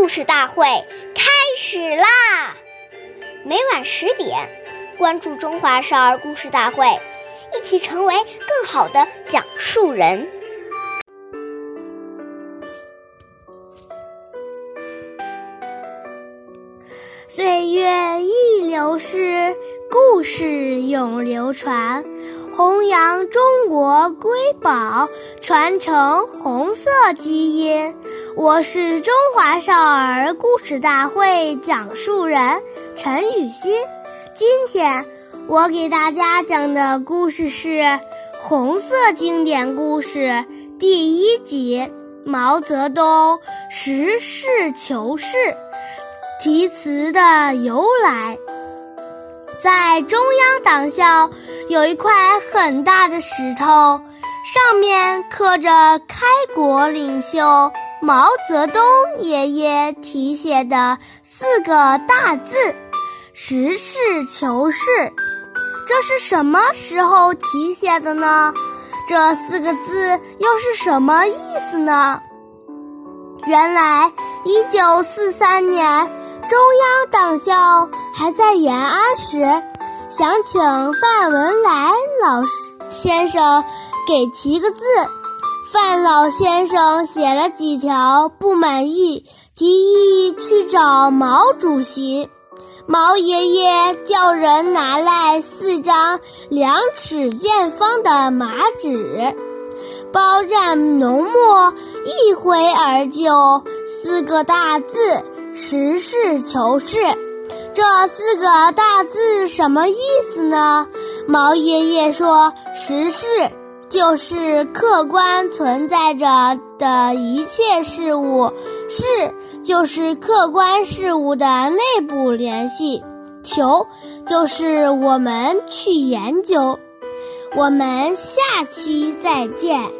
故事大会开始啦！每晚十点，关注《中华少儿故事大会》，一起成为更好的讲述人。岁月易流逝，故事永流传。弘扬中国瑰宝，传承红色基因。我是中华少儿故事大会讲述人陈雨欣。今天我给大家讲的故事是《红色经典故事》第一集《毛泽东实事求是》题词的由来。在中央党校有一块很大的石头，上面刻着开国领袖毛泽东爷爷题写的四个大字“实事求是”。这是什么时候题写的呢？这四个字又是什么意思呢？原来，一九四三年。中央党校还在延安时，想请范文澜老先生给题个字。范老先生写了几条不满意，提议去找毛主席。毛爷爷叫人拿来四张两尺见方的麻纸，包蘸浓墨，一挥而就，四个大字。实事求是，这四个大字什么意思呢？毛爷爷说：“实事就是客观存在着的一切事物，事就是客观事物的内部联系，求就是我们去研究。”我们下期再见。